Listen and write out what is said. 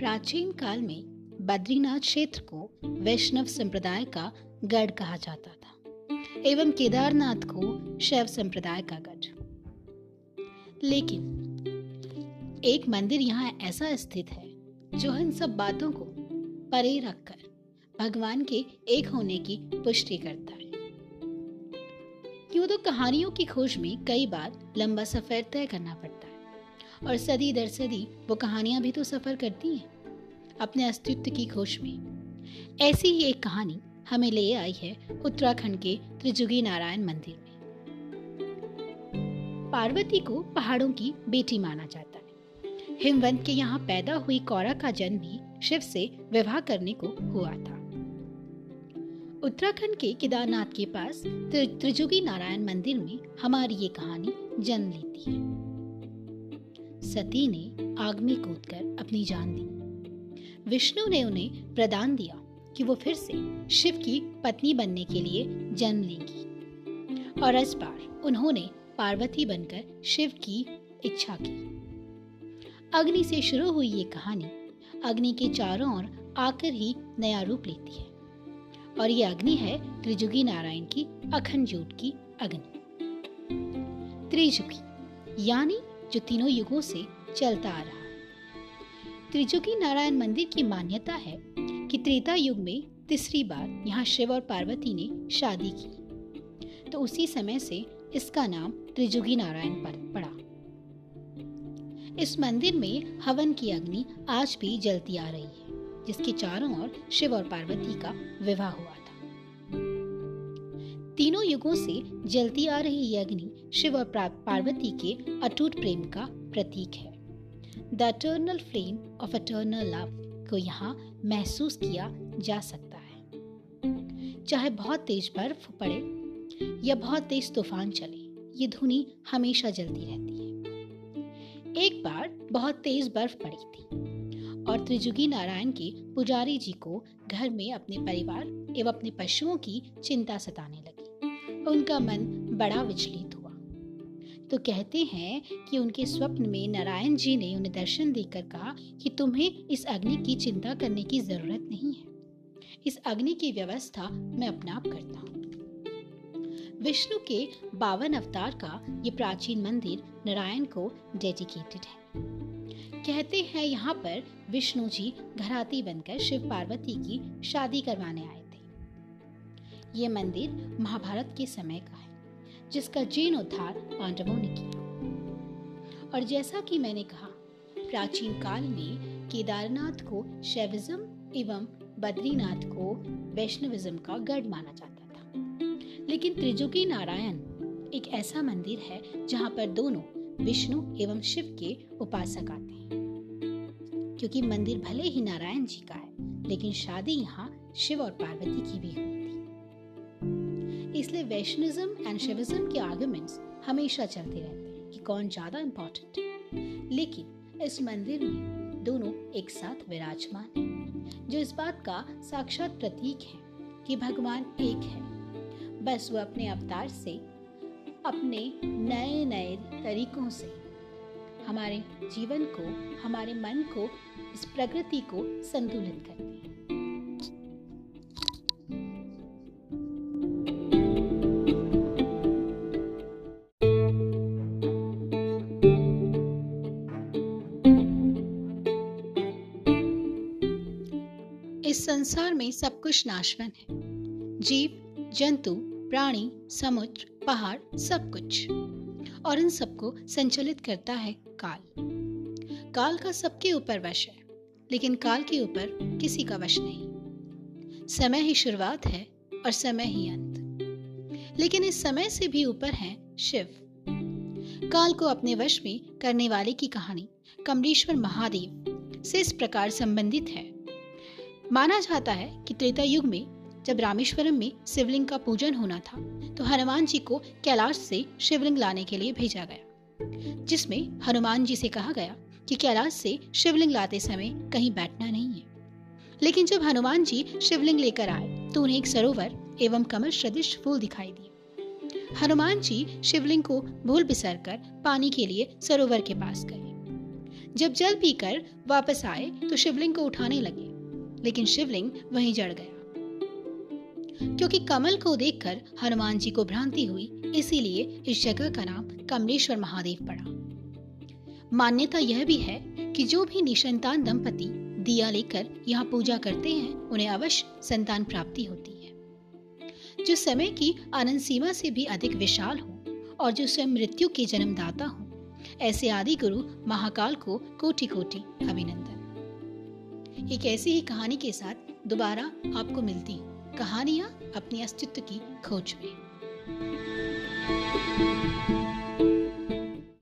प्राचीन काल में बद्रीनाथ क्षेत्र को वैष्णव संप्रदाय का गढ़ कहा जाता था, एवं केदारनाथ को शैव संप्रदाय का गढ़। लेकिन, एक मंदिर यहाँ ऐसा स्थित है, जो इन सब बातों को परे रखकर भगवान के एक होने की पुष्टि करता है। क्यों तो कहानियों की खोज में कई बार लंबा सफ़र तय करना पड़ता है। और सदी दर सदी वो कहानियाँ भी तो सफ़र करती हैं, अपने अस्तित्व की खोज में। ऐसी ही एक कहानी हमें ले आई है उत्तराखंड के त्रिजुगी नारायण मंदिर में। पार्वती को पहाड़ों की बेटी माना जाता है। हिमवंत के यहाँ पैदा हुई कौरा का जन्म भी शिव से विवाह करने को हुआ था। उत्तराखंड के केदारनाथ के पास त्रिजुगी नारायण मंदिर में हमारी ये कहानी जन्म लेती है। सती ने आग में कूदकर अपनी जान दी। विष्णु ने उन्हें प्रदान दिया कि वो फिर से शिव की पत्नी बनने के लिए जन्म लेंगी। और इस बार उन्होंने पार्वती बनकर शिव की इच्छा की। अग्नि से शुरू हुई ये कहानी अग्नि के चारों ओर आकर ही नया रूप लेती है। और ये अग्नि है त्रिजुगी नारायण की अखंड ज्योत की अग्नि। त्रिजुगी, यानी जो तीनों युगों से चलता आ रहा। त्रिजुगी नारायण मंदिर की मान्यता है कि त्रेता युग में तीसरी बार यहाँ शिव और पार्वती ने शादी की। तो उसी समय से इसका नाम त्रिजुगी नारायण पर पड़ा। इस मंदिर में हवन की अग्नि आज भी जलती आ रही है, जिसके चारों ओर शिव और पार्वती का विवाह हुआ था। तीनों युगों से जलती आ रही यह अग्नि शिव और पार्वती के अटूट प्रेम का प्रतीक है। The eternal flame of eternal love को यहाँ महसूस किया जा सकता है। चाहे बहुत तेज बर्फ़ पड़े या बहुत तेज तूफ़ान चले, ये धुनी हमेशा जलती रहती है। एक बार बहुत तेज बर्फ़ पड़ी थी और त्रिजुगी नारायण के पुजारी जी को घर में अपने परिवार एवं अपने पशुओं की चिंता सताने लगी। उनका मन बड़ा विचलित तो कहते हैं कि उनके स्वप्न में नारायण जी ने उन्हें दर्शन देकर कहा कि तुम्हें इस अग्नि की चिंता करने की ज़रूरत नहीं है। इस अग्नि की व्यवस्था मैं अपना करता हूँ। विष्णु के बावन अवतार का ये प्राचीन मंदिर नारायण को डेडिकेटेड है। कहते हैं यहाँ पर विष्णु जी घराती बनकर शिव पार्वती की शादी करवाने आए थे। ये मंदिर महाभारत के समय का जिसका जीर्ण उद्धार पांडवों ने किया। और जैसा कि मैंने कहा, प्राचीन काल में केदारनाथ को शैविज्म एवं बद्रीनाथ को वैष्णविज्म का गढ़ माना जाता था। लेकिन त्रिजुगी नारायण एक ऐसा मंदिर है जहाँ पर दोनों, विष्णु एवं शिव के उपासक आते हैं। क्योंकि मंदिर भले ही नारायण जी का है, लेकिन शादी यहाँ शिव और पार्वती की भी हुई इसलिए वैष्णविज्म एंड शिविज्म के आर्गुमेंट्स हमेशा चलते रहते हैं कि कौन ज़्यादा इम्पोर्टेंट है। लेकिन इस मंदिर में दोनों एक साथ विराजमान हैं, जो इस बात का साक्षात प्रतीक है कि भगवान एक है। बस वो अपने अवतार से, अपने नए नए तरीकों से हमारे जीवन को, हमारे मन को, इस प्रकृति को संतुलित करते हैं। इस संसार में सब कुछ नाशवन है। जीव, जंतु, प्राणी, समुद्र, पहाड़, सब कुछ। और इन सबको संचालित करता है काल। काल का सबके ऊपर वश है, लेकिन काल के ऊपर किसी का वश नहीं। समय ही शुरुआत है और समय ही अंत। लेकिन इस समय से भी ऊपर है शिव। काल को अपने वश में करने वाले की कहानी कमलेश्वर महादेव से इस प्रकार संबंधित है। माना जाता है कि त्रेता युग में, जब रामेश्वरम में शिवलिंग का पूजन होना था तो हनुमान जी को कैलाश से शिवलिंग लाने के लिए भेजा गया। जिसमें हनुमान जी से कहा गया कि कैलाश से शिवलिंग लाते समय कहीं बैठना नहीं है। लेकिन जब हनुमान जी शिवलिंग लेकर आए तो उन्हें एक सरोवर एवं कमल सदृश फूल दिखाई दिए। हनुमान जी शिवलिंग को भूल बिसर कर पानी के लिए सरोवर के पास गए। जब जल पीकर वापस आए तो शिवलिंग को उठाने लगे। लेकिन शिवलिंग वहीं जड़ गया क्योंकि कमल को देखकर हनुमान जी को भ्रांति हुई, इसीलिए इस जगह का नाम कमलेश्वर महादेव पड़ा। मान्यता यह भी है कि जो भी निसंतान दंपति दिया लेकर यहाँ पूजा करते हैं, उन्हें अवश्य संतान प्राप्ति होती है। जो समय की आनंद सीमा से भी अधिक विशाल हो और जो स्वयं मृत्यु के जन्मदाता हो, ऐसे आदि गुरु महाकाल को कोटि कोटि अभिनंदन। एक ऐसी ही कहानी के साथ दोबारा आपको मिलती कहानियाँ अपने अस्तित्व की खोज में।